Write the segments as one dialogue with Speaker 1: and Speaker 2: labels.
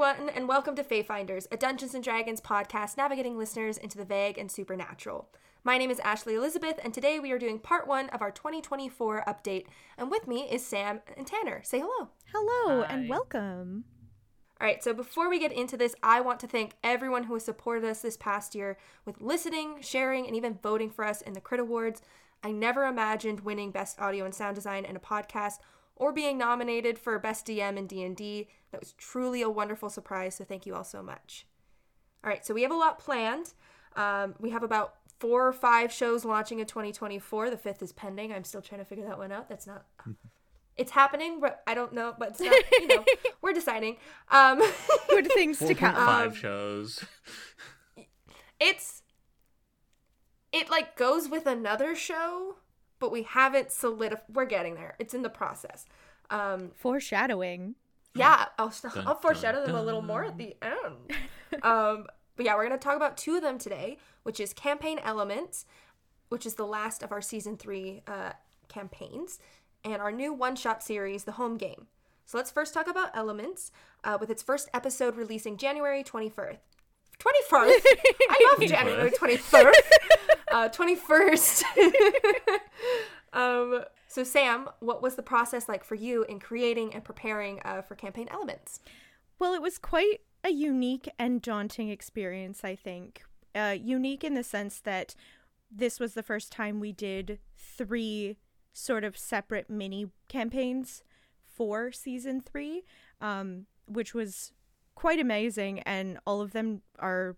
Speaker 1: everyone, and welcome to Feyfinders, a Dungeons and Dragons podcast navigating listeners into the vague and supernatural. My name is Ashley Elizabeth, and today we are doing part one of our 2024 update. And with me is Sam and Tanner. Say hello.
Speaker 2: Hello
Speaker 3: Hi.
Speaker 2: and welcome.
Speaker 1: All right, so before we get into this, I want to thank everyone who has supported us this past year with listening, sharing, and even voting for us in the Crit Awards. I never imagined winning Best Audio and Sound Design in a podcast or being nominated for Best DM in D&D. That was truly a wonderful surprise, so thank you all so much. All right, so we have a lot planned. Um, we have about four or five shows launching in 2024. The fifth is pending. I'm still trying to figure that one out. That's not... It's happening, but I don't know. But it's not, you know, we're deciding. Um,
Speaker 2: Good things to
Speaker 3: Four point
Speaker 2: come.
Speaker 3: five
Speaker 1: Um,
Speaker 3: shows.
Speaker 1: it's it like goes with another show but we haven't solidified we're getting there. It's in the process. Um
Speaker 2: Foreshadowing.
Speaker 1: yeah i'll,
Speaker 3: Dun,
Speaker 1: I'll foreshadow
Speaker 3: dun,
Speaker 1: them a little more at the end. Um but yeah we're gonna talk about two of them today which is campaign elements which is the last of our season three uh campaigns and our new one-shot series the home game. So let's first talk about elements uh, with its first episode releasing january 21st 21st i love january 21st uh, 21st. um, so, Sam, what was the process like for you in creating and preparing uh, for campaign elements?
Speaker 2: Well, it was quite a unique and daunting experience, I think. Uh, unique in the sense that this was the first time we did three sort of separate mini campaigns for season three, um, which was quite amazing. And all of them are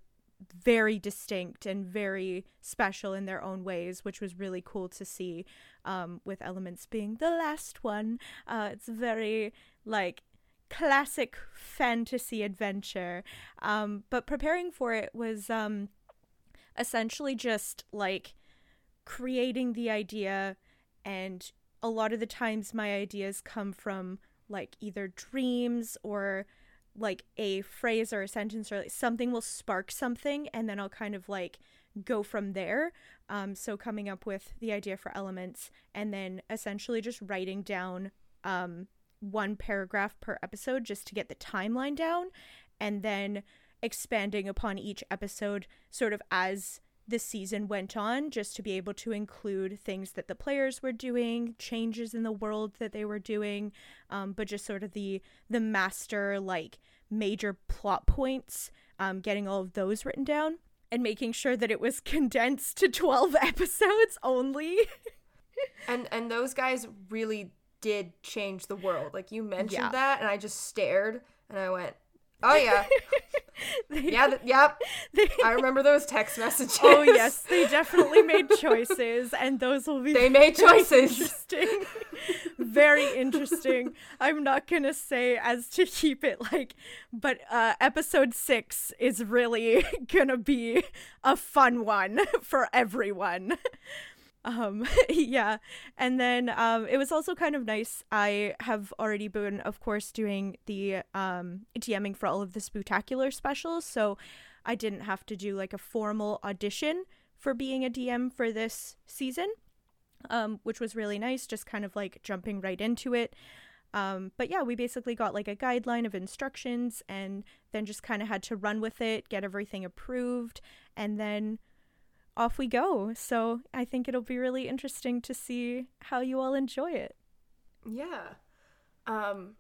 Speaker 2: very distinct and very special in their own ways, which was really cool to see. Um, with elements being the last one, uh, it's very like classic fantasy adventure. Um, but preparing for it was um, essentially just like creating the idea, and a lot of the times my ideas come from like either dreams or like a phrase or a sentence or like something will spark something and then I'll kind of like go from there. Um, so coming up with the idea for elements and then essentially just writing down um, one paragraph per episode just to get the timeline down and then expanding upon each episode sort of as the season went on just to be able to include things that the players were doing changes in the world that they were doing um, but just sort of the the master like major plot points um, getting all of those written down and making sure that it was condensed to 12 episodes only
Speaker 1: And and those guys really did change the world. Like you mentioned
Speaker 2: Yeah.
Speaker 1: that, and I just stared and I went, "Oh yeah,
Speaker 2: They-
Speaker 1: yeah, th- yep."
Speaker 2: they-
Speaker 1: I remember those text messages.
Speaker 2: oh yes they definitely made choices and those will be
Speaker 1: They made choices.
Speaker 2: interesting very interesting i'm not gonna say as to keep it like but uh episode six is really gonna be a fun one for everyone um yeah and then um it was also kind of nice i have already been of course doing the um dming for all of the spectacular specials so i didn't have to do like a formal audition for being a dm for this season um which was really nice just kind of like jumping right into it. Um but yeah we basically got like a guideline of instructions and then just kind of had to run with it get everything approved and then off we go. So I think it'll be really interesting to see how you all enjoy it.
Speaker 1: Yeah. Um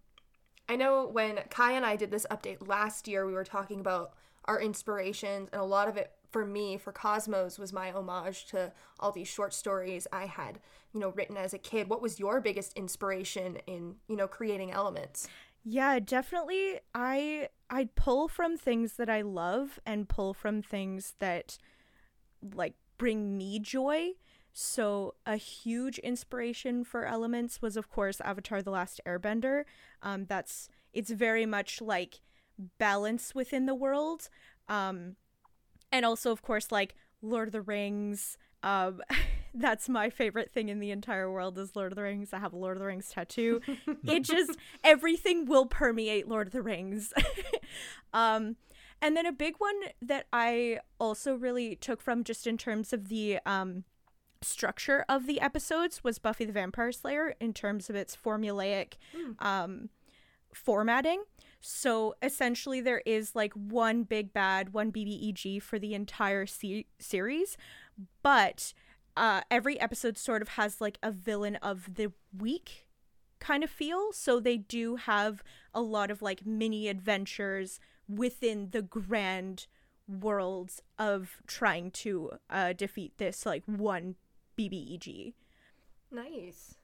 Speaker 1: I know when Kai and I did this update last year, we were talking about our inspirations, and a lot of it for me, for Cosmos, was my homage to all these short stories I had, you know, written as a kid. What was your biggest inspiration in, you know, creating elements?
Speaker 2: Yeah, definitely. I I pull from things that I love and pull from things that like bring me joy. So a huge inspiration for elements was of course Avatar the Last Airbender. Um that's it's very much like balance within the world. Um and also of course like Lord of the Rings. Um that's my favorite thing in the entire world is Lord of the Rings. I have a Lord of the Rings tattoo. it just everything will permeate Lord of the Rings. um and then a big one that I also really took from just in terms of the um structure of the episodes was Buffy the Vampire Slayer in terms of its formulaic um formatting. So essentially, there is like one big bad, one BBEG for the entire se- series, but uh, every episode sort of has like a villain of the week kind of feel. So they do have a lot of like mini adventures within the grand worlds of trying to uh, defeat this like one BBEG.
Speaker 1: Nice.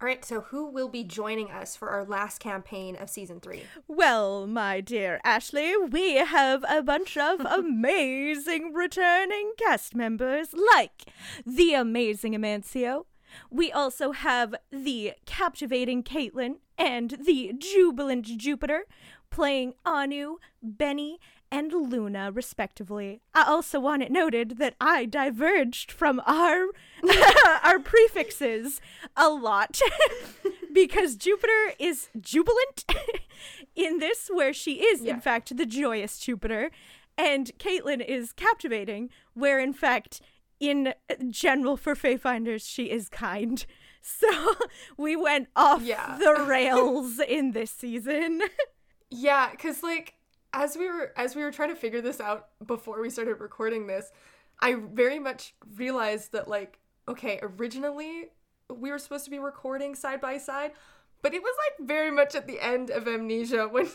Speaker 1: All right, so who will be joining us for our last campaign of season three?
Speaker 2: Well, my dear Ashley, we have a bunch of amazing returning cast members like the amazing Amancio. We also have the captivating Caitlin and the jubilant Jupiter playing Anu, Benny, and Luna, respectively. I also want it noted that I diverged from our our prefixes a lot because Jupiter is jubilant in this, where she is
Speaker 1: Yeah.
Speaker 2: in fact the joyous Jupiter, and Caitlin is captivating, where in fact in general for Fey Finders she is kind. So we went off
Speaker 1: Yeah.
Speaker 2: the rails in this season.
Speaker 1: Yeah, because like as we were as we were trying to figure this out before we started recording this, I very much realized that like okay, originally we were supposed to be recording side by side, but it was like very much at the end of Amnesia when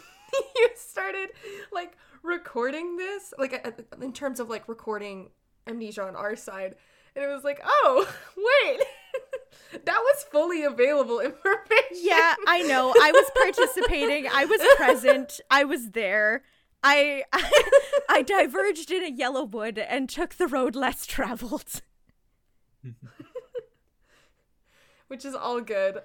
Speaker 1: you started like recording this, like in terms of like recording Amnesia on our side, and it was like, oh wait. that was fully available information.
Speaker 2: Yeah, I know. I was participating. I was present. I was there. I, I I diverged in a yellow wood and took the road less traveled.
Speaker 1: which is all good.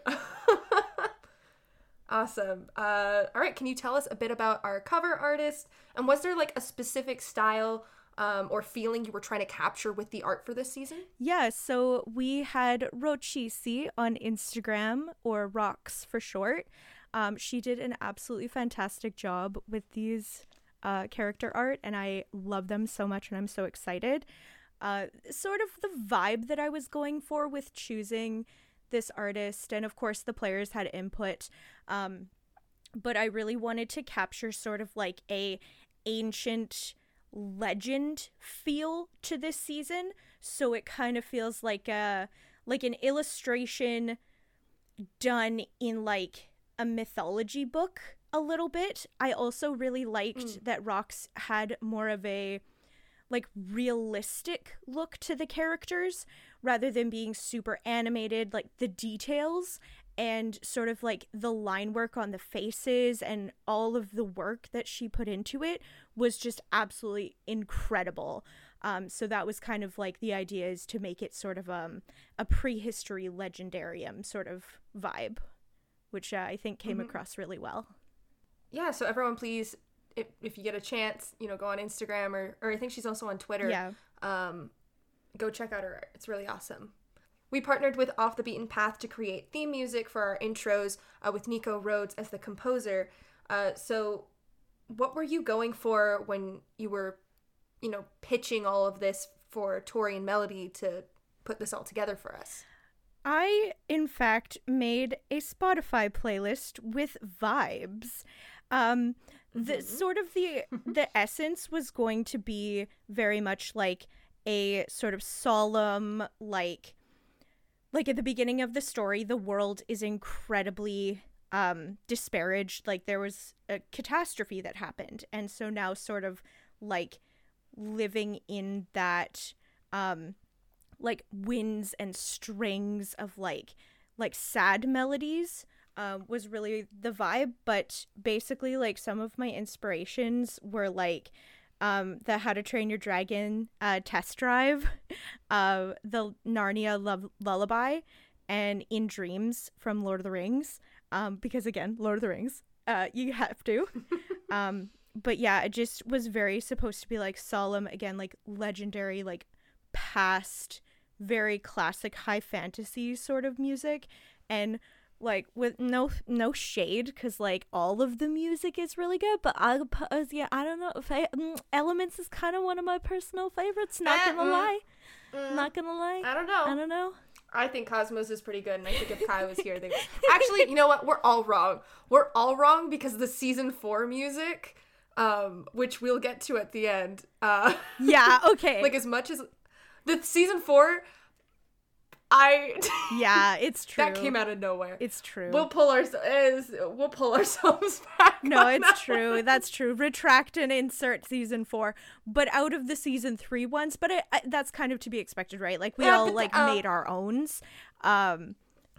Speaker 1: awesome. Uh, all right, can you tell us a bit about our cover artist? And was there like a specific style um, or feeling you were trying to capture with the art for this season?
Speaker 2: Yeah, so we had Rochisi on Instagram or Rocks for short. Um, she did an absolutely fantastic job with these uh, character art, and I love them so much, and I'm so excited. Uh, sort of the vibe that I was going for with choosing this artist, and of course the players had input. Um, but I really wanted to capture sort of like a ancient legend feel to this season. So it kind of feels like a like an illustration done in like a mythology book a little bit. I also really liked mm. that Rocks had more of a like realistic look to the characters rather than being super animated. Like the details and sort of like the line work on the faces and all of the work that she put into it was just absolutely incredible um, so that was kind of like the idea is to make it sort of um, a prehistory legendarium sort of vibe which uh, i think came across really well
Speaker 1: Yeah, so everyone please if, if you get a chance, you know, go on Instagram or or I think she's also on Twitter.
Speaker 2: yeah
Speaker 1: um, go check out her art. It's really awesome. We partnered with Off the Beaten Path to create theme music for our intros uh, with Nico Rhodes as the composer. Uh, so, what were you going for when you were, you know, pitching all of this for Tori and Melody to put this all together for us?
Speaker 2: I, in fact, made a Spotify playlist with vibes. Um, the sort of the the essence was going to be very much like a sort of solemn, like, like at the beginning of the story, the world is incredibly um disparaged. Like there was a catastrophe that happened, and so now sort of like living in that um like winds and strings of like like sad melodies um, was really the vibe but basically like some of my inspirations were like um, the how to train your dragon uh, test drive uh, the narnia love lullaby and in dreams from lord of the rings. Um, because again lord of the rings uh, you have to. Um, but yeah it just was very supposed to be like solemn again like legendary like past very classic high fantasy sort of music. And like with no no shade because like all of the music is really good but i uh, yeah i don't know fa- mm, elements is kind of one of my personal favorites not
Speaker 1: Eh,
Speaker 2: gonna
Speaker 1: mm,
Speaker 2: lie
Speaker 1: mm.
Speaker 2: not gonna lie
Speaker 1: I don't know.
Speaker 2: i don't know
Speaker 1: I think Cosmos is pretty good, and I think if Kai was here, they actually, you know what? We're all wrong. We're all wrong because the season four music, um, which we'll get to at the end. Uh,
Speaker 2: yeah. Okay.
Speaker 1: like as much as the season four, I
Speaker 2: yeah, it's true.
Speaker 1: that came out of nowhere.
Speaker 2: It's true.
Speaker 1: We'll pull our is we'll pull ourselves back.
Speaker 2: no, it's
Speaker 1: that
Speaker 2: true.
Speaker 1: one.
Speaker 2: That's true. Retract and insert season four, but out of the season three ones. But it, I, that's kind of to be expected, right? Like we
Speaker 1: Yeah,
Speaker 2: all like
Speaker 1: uh,
Speaker 2: made our owns. Um,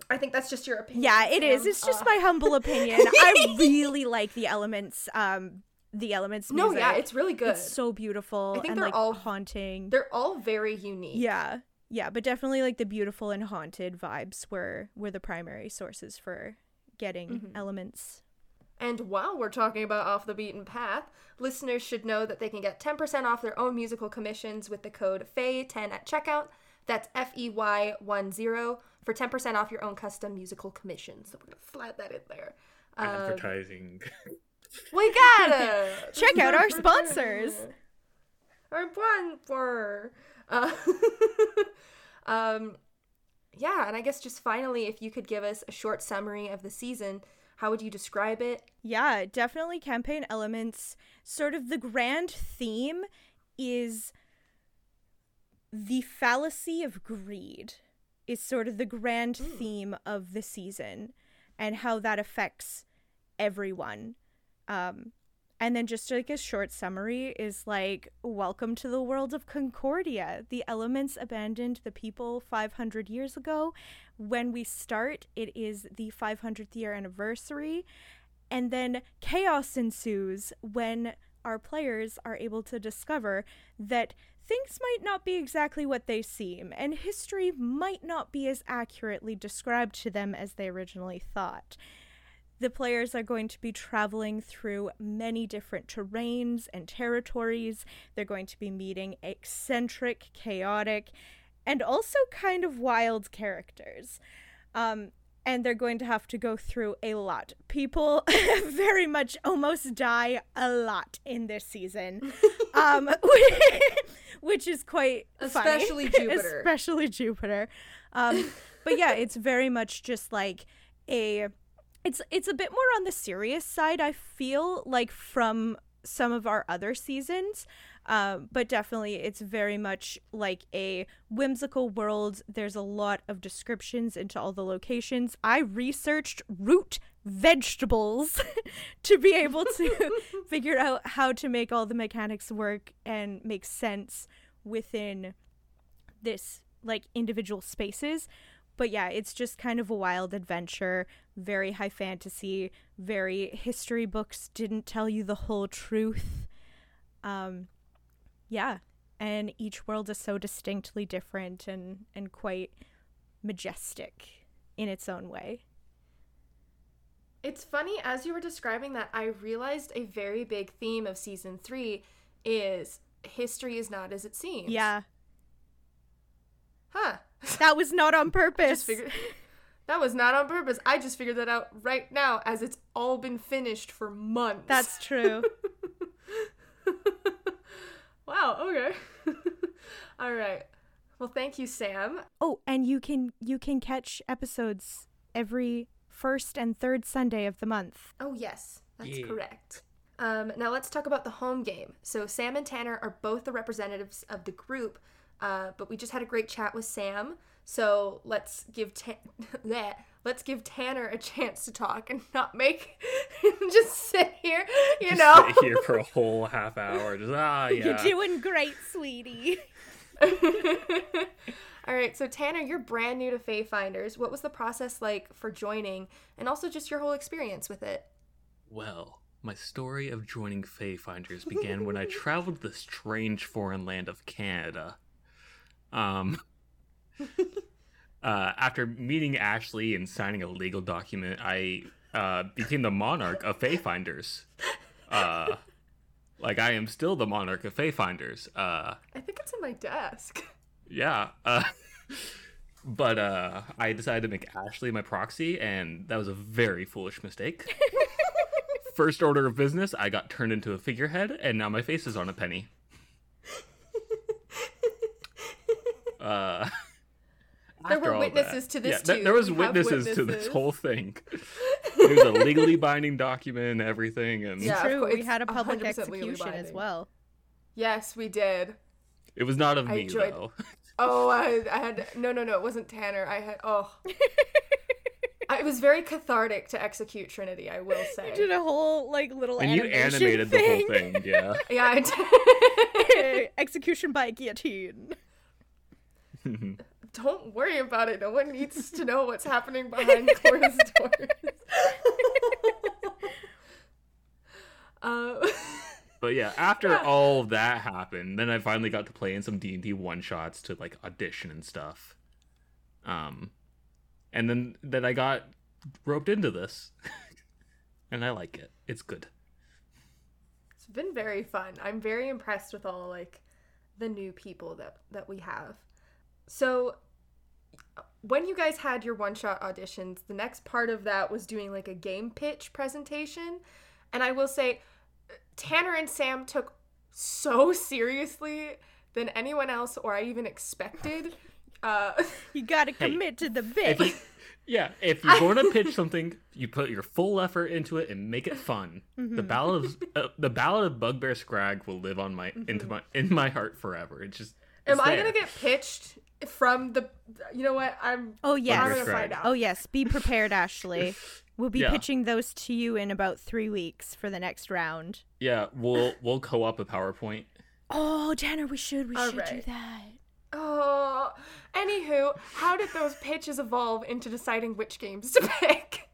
Speaker 1: I think that's just your opinion.
Speaker 2: yeah, it is. It's just
Speaker 1: Uh,
Speaker 2: my humble opinion. I really like the elements. Um, the elements.
Speaker 1: no. Yeah, it's really good.
Speaker 2: It's so beautiful
Speaker 1: I think
Speaker 2: and
Speaker 1: they're
Speaker 2: like
Speaker 1: all-
Speaker 2: haunting.
Speaker 1: They're all very unique.
Speaker 2: Yeah, yeah, but definitely like the beautiful and haunted vibes were were the primary sources for getting
Speaker 1: Mm-hmm.
Speaker 2: elements.
Speaker 1: And while we're talking about off the beaten path, listeners should know that they can get 10% off their own musical commissions with the code FEY10 at checkout. That's F E Y 1 0 for 10% off your own custom musical commissions. So we're going to slide that in there. Um,
Speaker 3: Advertising.
Speaker 1: we gotta
Speaker 2: Check out our sponsors.
Speaker 1: Our sponsor. Uh, um, yeah, and I guess just finally, if you could give us a short summary of the season, how would you describe it?
Speaker 2: Yeah, definitely campaign elements. Sort of the grand theme is the fallacy of greed, is sort of the grand theme of the season and how that affects everyone. Um, and then just like a short summary is like, welcome to the world of Concordia. The elements abandoned the people 500 years ago. When we start, it is the 500th year anniversary. And then chaos ensues when our players are able to discover that things might not be exactly what they seem, and history might not be as accurately described to them as they originally thought. The players are going to be traveling through many different terrains and territories. They're going to be meeting eccentric, chaotic, and also kind of wild characters. Um, and they're going to have to go through a lot. People very much almost die a lot in this season, um, which is quite funny.
Speaker 1: Especially Jupiter.
Speaker 2: especially Jupiter. Um, but yeah, it's very much just like a. It's it's a bit more on the serious side. I feel like from some of our other seasons, um, but definitely it's very much like a whimsical world. There's a lot of descriptions into all the locations. I researched root vegetables to be able to figure out how to make all the mechanics work and make sense within this like individual spaces. But yeah, it's just kind of a wild adventure, very high fantasy, very history books didn't tell you the whole truth. Um yeah, and each world is so distinctly different and and quite majestic in its own way.
Speaker 1: It's funny, as you were describing that, I realized a very big theme of season three is history is not as it seems.
Speaker 2: Yeah,
Speaker 1: Huh.
Speaker 2: that was not on purpose.
Speaker 1: figured that was not on purpose. I just figured that out right now as it's all been finished for months.
Speaker 2: That's true.
Speaker 1: wow, okay. all right. Well, thank you, Sam.
Speaker 2: Oh, and you can you can catch episodes every first and third Sunday of the month.
Speaker 1: Oh, yes, that's
Speaker 3: Yeah.
Speaker 1: correct. Um, now let's talk about the home game. So Sam and Tanner are both the representatives of the group, uh, but we just had a great chat with Sam. So let's give Ta- bleh. let's give Tanner a chance to talk and not make him just sit here, you
Speaker 3: Just
Speaker 1: know.
Speaker 3: sit here for a whole half hour. Just ah, yeah.
Speaker 2: You're doing great, sweetie.
Speaker 1: All right, so Tanner, you're brand new to Fey Finders. What was the process like for joining, and also just your whole experience with it?
Speaker 3: Well, my story of joining Fey Finders began when I traveled the strange foreign land of Canada. Um, uh, after meeting Ashley and signing a legal document, I uh, became the monarch of Feyfinders. Uh, like I am still the monarch of Feyfinders. Uh,
Speaker 1: I think it's in my desk.
Speaker 3: yeah. Uh, but uh, I decided to make Ashley my proxy, and that was a very foolish mistake. First order of business, I got turned into a figurehead, and now my face is on a penny. Uh,
Speaker 1: There were witnesses
Speaker 3: that-
Speaker 1: to this
Speaker 3: yeah, th-
Speaker 1: too.
Speaker 3: there was
Speaker 1: We have
Speaker 3: witnesses, to this whole thing. There was a legally binding document, and everything, and
Speaker 1: Yeah,
Speaker 2: True, we had a public execution as well.
Speaker 1: Yes, we did.
Speaker 3: it was not of
Speaker 1: I
Speaker 3: me
Speaker 1: enjoyed-
Speaker 3: though.
Speaker 1: Oh, I, I had no, no, no. It wasn't Tanner. I had oh. I- It was very cathartic to execute Trinity. I will
Speaker 2: You
Speaker 1: say.
Speaker 2: did a whole like little
Speaker 3: And you
Speaker 2: animation
Speaker 3: animated the whole thing, yeah.
Speaker 1: Yeah, I did.
Speaker 2: Execution by guillotine.
Speaker 1: Don't worry about it. No one needs to know what's happening behind closed doors. uh,
Speaker 3: But yeah, after all that happened, then I finally got to play in some D and D one shots to like audition and stuff. Um, and then then I got roped into this, and I like it. It's good.
Speaker 1: it's been very fun. I'm very impressed with all like the new people that that we have. So when you guys had your one shot auditions, the next part of that was doing like a game pitch presentation. And I will say, Tanner and Sam took so seriously than anyone else or I even expected. Uh,
Speaker 2: You gotta
Speaker 3: Hey,
Speaker 2: commit to the
Speaker 3: If
Speaker 2: bit.
Speaker 3: you, yeah, if you're going to pitch something, you put your full effort into it and make it fun. The ballad of uh, the ballad of Bugbear Scrag will live on my into my in my heart forever. It's just.
Speaker 1: Am
Speaker 3: it's
Speaker 1: I going to get pitched from the. You know what? I'm.
Speaker 2: Oh
Speaker 1: I'm
Speaker 2: yes.
Speaker 1: going to find out.
Speaker 2: Oh yes. Be prepared, Ashley. We'll be
Speaker 3: Yeah.
Speaker 2: pitching those to you in about three weeks for the next round.
Speaker 3: Yeah, we'll we'll co-op a PowerPoint.
Speaker 2: Oh, Tanner, we should. We
Speaker 1: All
Speaker 2: should do that.
Speaker 1: Oh, anywho, how did those pitches evolve into deciding which games to pick?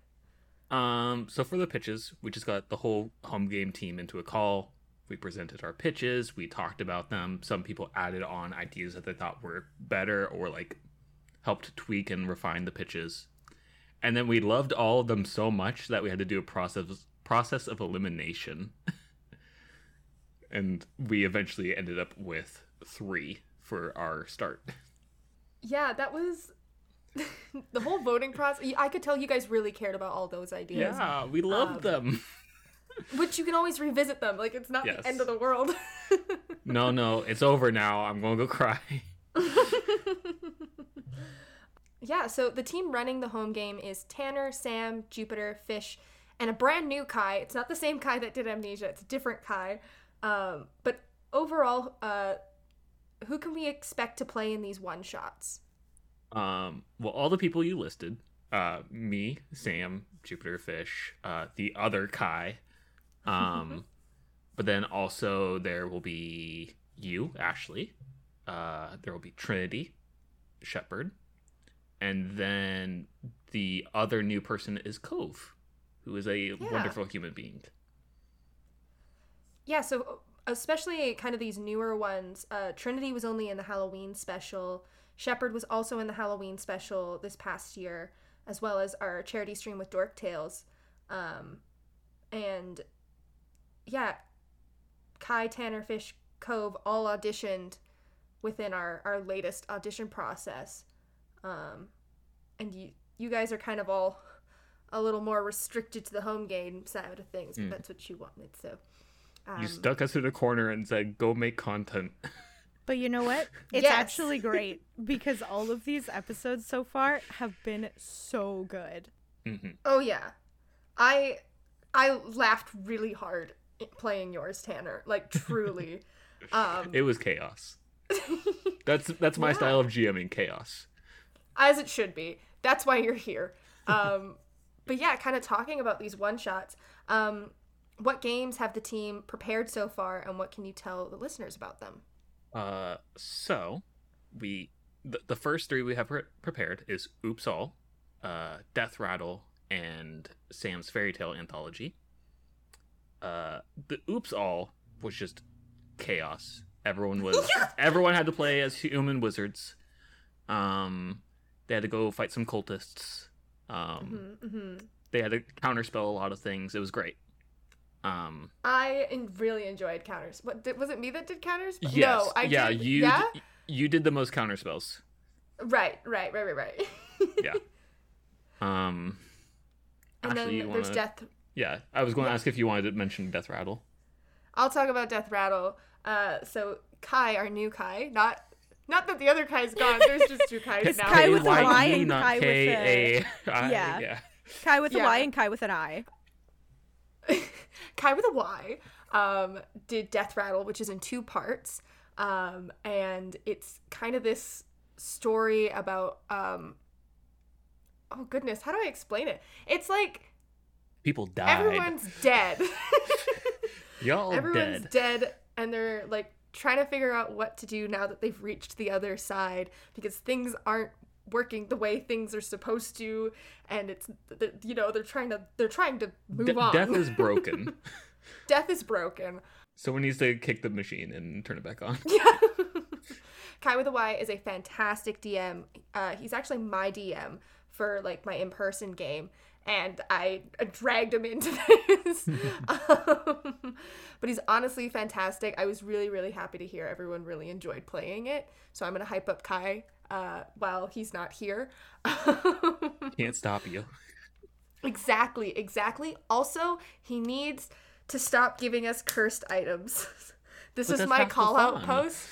Speaker 3: Um, so for the pitches, we just got the whole home game team into a call. We presented our pitches. We talked about them. Some people added on ideas that they thought were better or like helped tweak and refine the pitches. And then we loved all of them so much that we had to do a process process of elimination. and we eventually ended up with three for our start.
Speaker 1: Yeah, that was the whole voting process. I could tell you guys really cared about all those ideas,
Speaker 3: Yeah, we loved um, them.
Speaker 1: Which you can always revisit them. Like it's not
Speaker 3: Yes.
Speaker 1: the end of the world.
Speaker 3: No, no, it's over now. I'm going to go cry.
Speaker 1: yeah, so the team running the home game is Tanner, Sam, Jupiter, Fish, and a brand new Kai. It's not the same Kai that did Amnesia. It's a different Kai. Um, but overall, uh, who can we expect to play in these one shots?
Speaker 3: Um, well, all the people you listed, uh, me, Sam, Jupiter Fish, uh, the other Kai, um, but then also there will be you, Ashley. Uh, there will be Trinity, Shepherd, and then the other new person is Cove, who is a wonderful human being.
Speaker 1: Yeah, so especially kind of these newer ones. Uh, Trinity was only in the Halloween special. Shepherd was also in the Halloween special this past year, as well as our charity stream with Dork Tales. Um, and yeah, Kai, Tanner, Fish, Cove all auditioned within our, our latest audition process. Um, and you you guys are kind of all a little more restricted to the home game side of things, but that's what you wanted. So um,
Speaker 3: You stuck us in a corner and said, "Go make content."
Speaker 2: But you know what? It's
Speaker 1: Yes.
Speaker 2: actually great because all of these episodes so far have been so good.
Speaker 3: hmm
Speaker 1: Oh yeah, I I laughed really hard playing yours, Tanner. Like truly. um,
Speaker 3: It was chaos. That's that's my
Speaker 1: Yeah.
Speaker 3: style of GMing chaos.
Speaker 1: as it should be. That's why you're here. Um, but yeah, kind of talking about these one shots. Um, what games have the team prepared so far, and what can you tell the listeners about them?
Speaker 3: Uh, so we the, the first three we have pre- prepared is Oops All, uh, Death Rattle, and Sam's Fairy Tale Anthology. Uh, the Oops All was just chaos. Everyone was everyone had to play as human wizards. Um, they had to go fight some cultists. Um,
Speaker 1: hmm
Speaker 3: they had to counterspell a lot of things. It was great. Um,
Speaker 1: I really enjoyed counters. What did, was it me that did counters?
Speaker 3: yes,
Speaker 1: No, I
Speaker 3: yeah,
Speaker 1: did.
Speaker 3: you
Speaker 1: yeah,
Speaker 3: d- you did the most counterspells.
Speaker 1: right, right, right, right, right.
Speaker 3: Yeah. Um,
Speaker 1: and
Speaker 3: Ashley,
Speaker 1: then there's
Speaker 3: wanna-
Speaker 1: death
Speaker 3: Yeah, I was going to ask if you wanted to mention Death Rattle.
Speaker 1: I'll talk about Death Rattle. Uh, so Kai, our new Kai, not Not that the other Kai's gone. There's just two Kais
Speaker 2: It's
Speaker 1: now.
Speaker 2: Kai with a Y and Kai with a-
Speaker 3: K-A-I,
Speaker 2: Yeah.
Speaker 3: yeah.
Speaker 2: Kai with a Y and Kai with an I.
Speaker 1: Kai with a Y um, did Death Rattle, which is in two parts. Um, and it's kind of this story about. Um, oh, goodness. How do I explain it? It's like
Speaker 3: People died.
Speaker 1: everyone's dead.
Speaker 3: Y'all
Speaker 1: everyone's
Speaker 3: dead.
Speaker 1: dead. And they're like trying to figure out what to do now that they've reached the other side because things aren't working the way things are supposed to and it's you know they're trying to they're trying to move
Speaker 3: De-
Speaker 1: on
Speaker 3: death is broken.
Speaker 1: death is broken
Speaker 3: Someone needs to kick the machine and turn it back on.
Speaker 1: Yeah. Kai with a Y is a fantastic DM. Uh, he's actually my DM for like my in-person game, and I dragged him into this. um, but he's honestly fantastic. I was really, really happy to hear everyone really enjoyed playing it. So I'm gonna hype up Kai uh, while he's not here.
Speaker 3: Can't stop you.
Speaker 1: Exactly, exactly. Also, he needs to stop giving us cursed items. this
Speaker 3: But
Speaker 1: is my call out post.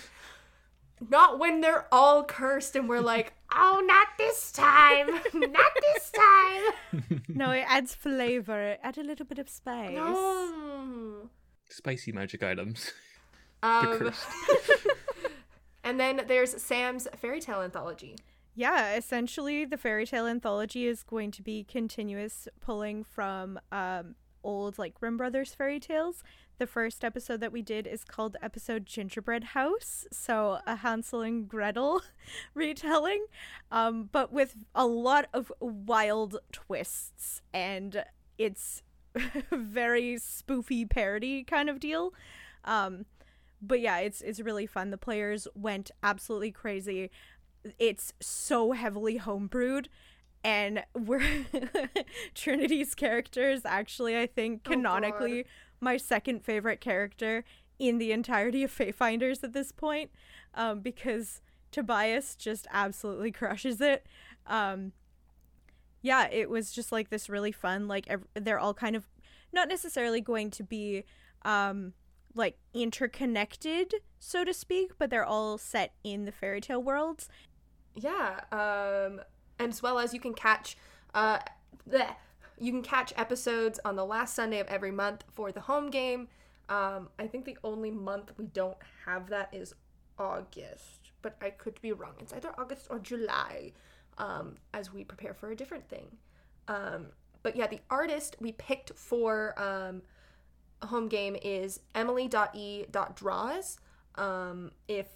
Speaker 1: Not when they're all cursed and we're like, oh, not this time. not this time.
Speaker 2: No, it adds flavor. Add a little bit of spice.
Speaker 1: No.
Speaker 3: Spicy magic items.
Speaker 1: Um, and then there's Sam's fairy tale anthology.
Speaker 2: Yeah, essentially, the fairy tale anthology is going to be continuous pulling from um, old, like, Grimm Brothers fairy tales. The first episode that we did is called episode Gingerbread House, so a Hansel and Gretel retelling, um, but with a lot of wild twists, and it's very spoofy parody kind of deal. Um, but yeah, it's it's really fun. The players went absolutely crazy it's so heavily homebrewed and we're trinity's characters actually i think
Speaker 1: Oh,
Speaker 2: canonically my second favorite character in the entirety of Feyfinders at this point um, because tobias just absolutely crushes it. Um, yeah it was just like this really fun like ev- they're all kind of not necessarily going to be um, like interconnected so to speak but they're all set in the fairy tale worlds.
Speaker 1: Yeah, um, and as well as you can catch, uh, you can catch episodes on the last Sunday of every month for the home game. Um, I think the only month we don't have that is August, but I could be wrong. It's either August or July, um, as we prepare for a different thing. Um, but yeah, the artist we picked for um, home game is Emily.e.draws. Um, if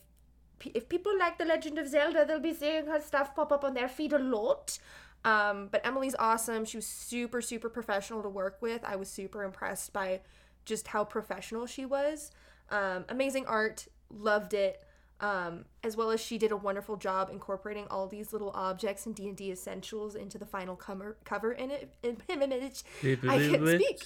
Speaker 1: if people like The Legend of Zelda, they'll be seeing her stuff pop up on their feed a lot. Um, but Emily's awesome. She was super, super professional to work with. I was super impressed by just how professional she was. Um, amazing art, loved it. Um, as well as she did a wonderful job incorporating all these little objects and D and D essentials into the final cover cover in it. In, image. I can't speak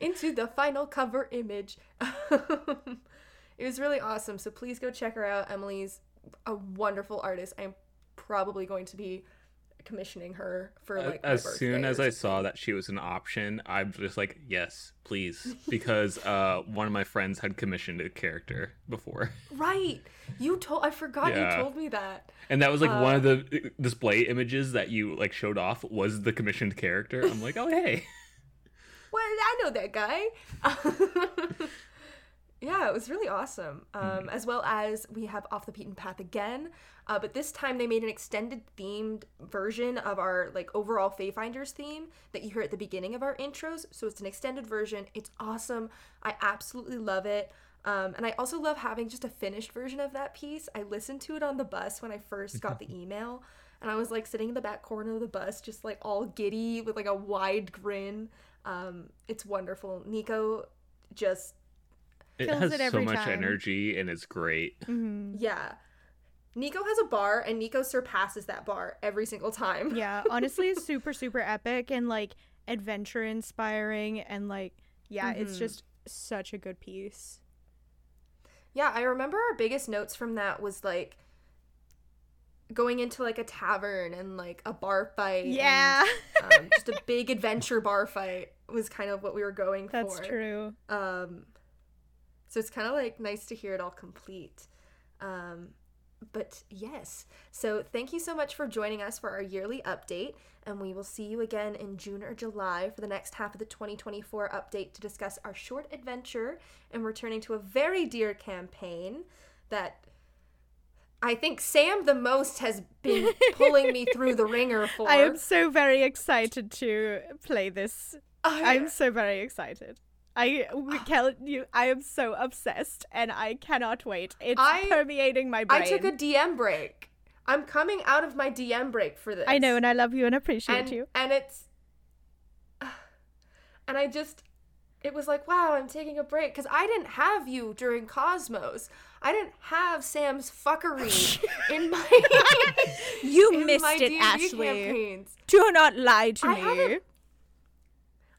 Speaker 1: into the final cover image. it was really awesome. So please go check her out. Emily's a wonderful artist. I'm probably going to be commissioning her for like
Speaker 3: as soon as I saw that she was an option, I'm just like, yes, please, because uh, one of my friends had commissioned a character before,
Speaker 1: Right. You told I forgot
Speaker 3: Yeah.
Speaker 1: you told me that.
Speaker 3: and that was like one of
Speaker 1: Uh.
Speaker 3: the display images that you like showed off was the commissioned character. I'm like, oh hey,
Speaker 1: Well, I know that guy. yeah, it was really awesome. Um, as well as we have Off the Beaten Path again, uh, but this time they made an extended themed version of our like overall Feyfinders theme that you hear at the beginning of our intros. So it's an extended version. It's awesome. I absolutely love it. Um, and I also love having just a finished version of that piece. I listened to it on the bus when I first got the email, and I was like sitting in the back corner of the bus, just like all giddy with like a wide grin. Um, it's wonderful. Nico just
Speaker 3: it
Speaker 2: Kills
Speaker 3: has
Speaker 2: it
Speaker 3: so much
Speaker 2: time.
Speaker 3: energy and it's great.
Speaker 2: Mhm.
Speaker 1: yeah. Nico has a bar and Nico surpasses that bar every single time.
Speaker 2: yeah honestly it's super super epic and like adventure inspiring and like yeah it's
Speaker 1: Mhm.
Speaker 2: just such a good piece
Speaker 1: Yeah, I remember our biggest notes from that was like going into like a tavern and like a bar fight. and,
Speaker 2: yeah
Speaker 1: um, just a big adventure bar fight was kind of what we were going
Speaker 2: that's
Speaker 1: for.
Speaker 2: That's true
Speaker 1: Um, so it's kind of like nice to hear it all complete. Um, but yes. So thank you so much for joining us for our yearly update, and we will see you again in June or July for the next half of the 2024 update to discuss our short adventure and returning to a very dear campaign that I think Sam the most has been pulling me through the ringer for.
Speaker 2: I am so very excited to play this.
Speaker 1: I-
Speaker 2: I'm so very excited. I Kel, you I am so obsessed and I cannot wait. It's
Speaker 1: I-
Speaker 2: permeating my brain.
Speaker 1: I took a DM break. I'm coming out of my DM break for this.
Speaker 2: I know and I love you and appreciate
Speaker 1: and,
Speaker 2: you.
Speaker 1: and it's and I just it was like wow I'm taking a break because I didn't have you during Cosmos I didn't have Sam's fuckery in my
Speaker 2: You
Speaker 1: in
Speaker 2: missed
Speaker 1: my
Speaker 2: it,
Speaker 1: D&D
Speaker 2: Ashley.
Speaker 1: campaigns
Speaker 2: Do not lie to
Speaker 1: I
Speaker 2: me.
Speaker 1: haven't-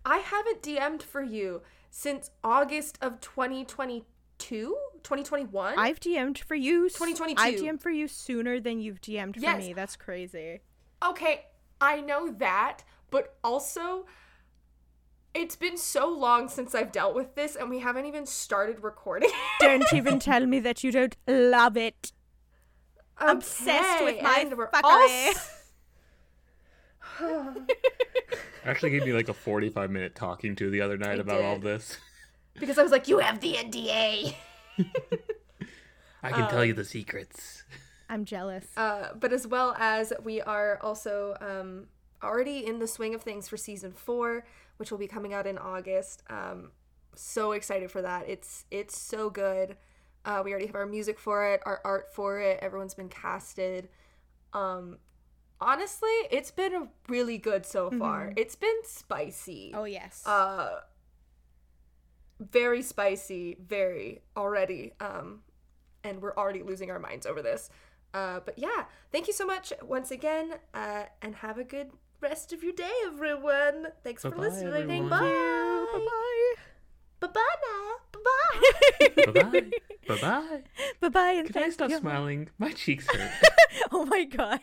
Speaker 1: I haven't DM'd for you since August of 2022 2021
Speaker 2: I've DM'd for you. s-
Speaker 1: 2022.
Speaker 2: I've DM'd for you sooner than you've DM'd for
Speaker 1: Yes.
Speaker 2: me. That's crazy.
Speaker 1: okay, I know that, but also it's been so long since I've dealt with this and we haven't even started recording.
Speaker 2: Don't even tell me that you don't love it. Obsessed with my fuckery.
Speaker 1: All
Speaker 3: I actually gave me like a 45 minute talking to the other night
Speaker 1: I
Speaker 3: about all this.
Speaker 1: because I was like, you have the NDA.
Speaker 3: I can tell you the secrets.
Speaker 2: I'm jealous.
Speaker 1: Uh, but as well as we are also um, already in the swing of things for season four, which will be coming out in August. Um, so excited for that! It's it's so good. Uh, we already have our music for it, our art for it. Everyone's been casted. Um, honestly, it's been really good so far. It's been spicy.
Speaker 2: oh yes.
Speaker 1: uh very spicy very already um and we're already losing our minds over this uh but yeah thank you so much once again uh and have a good rest of your day everyone thanks for
Speaker 3: Bye-bye,
Speaker 1: listening
Speaker 3: everyone.
Speaker 1: bye
Speaker 2: Bye
Speaker 1: bye bye now Bye bye.
Speaker 3: bye bye. Bye bye. Can I stop
Speaker 2: you.
Speaker 3: smiling? My cheeks hurt.
Speaker 2: oh my god.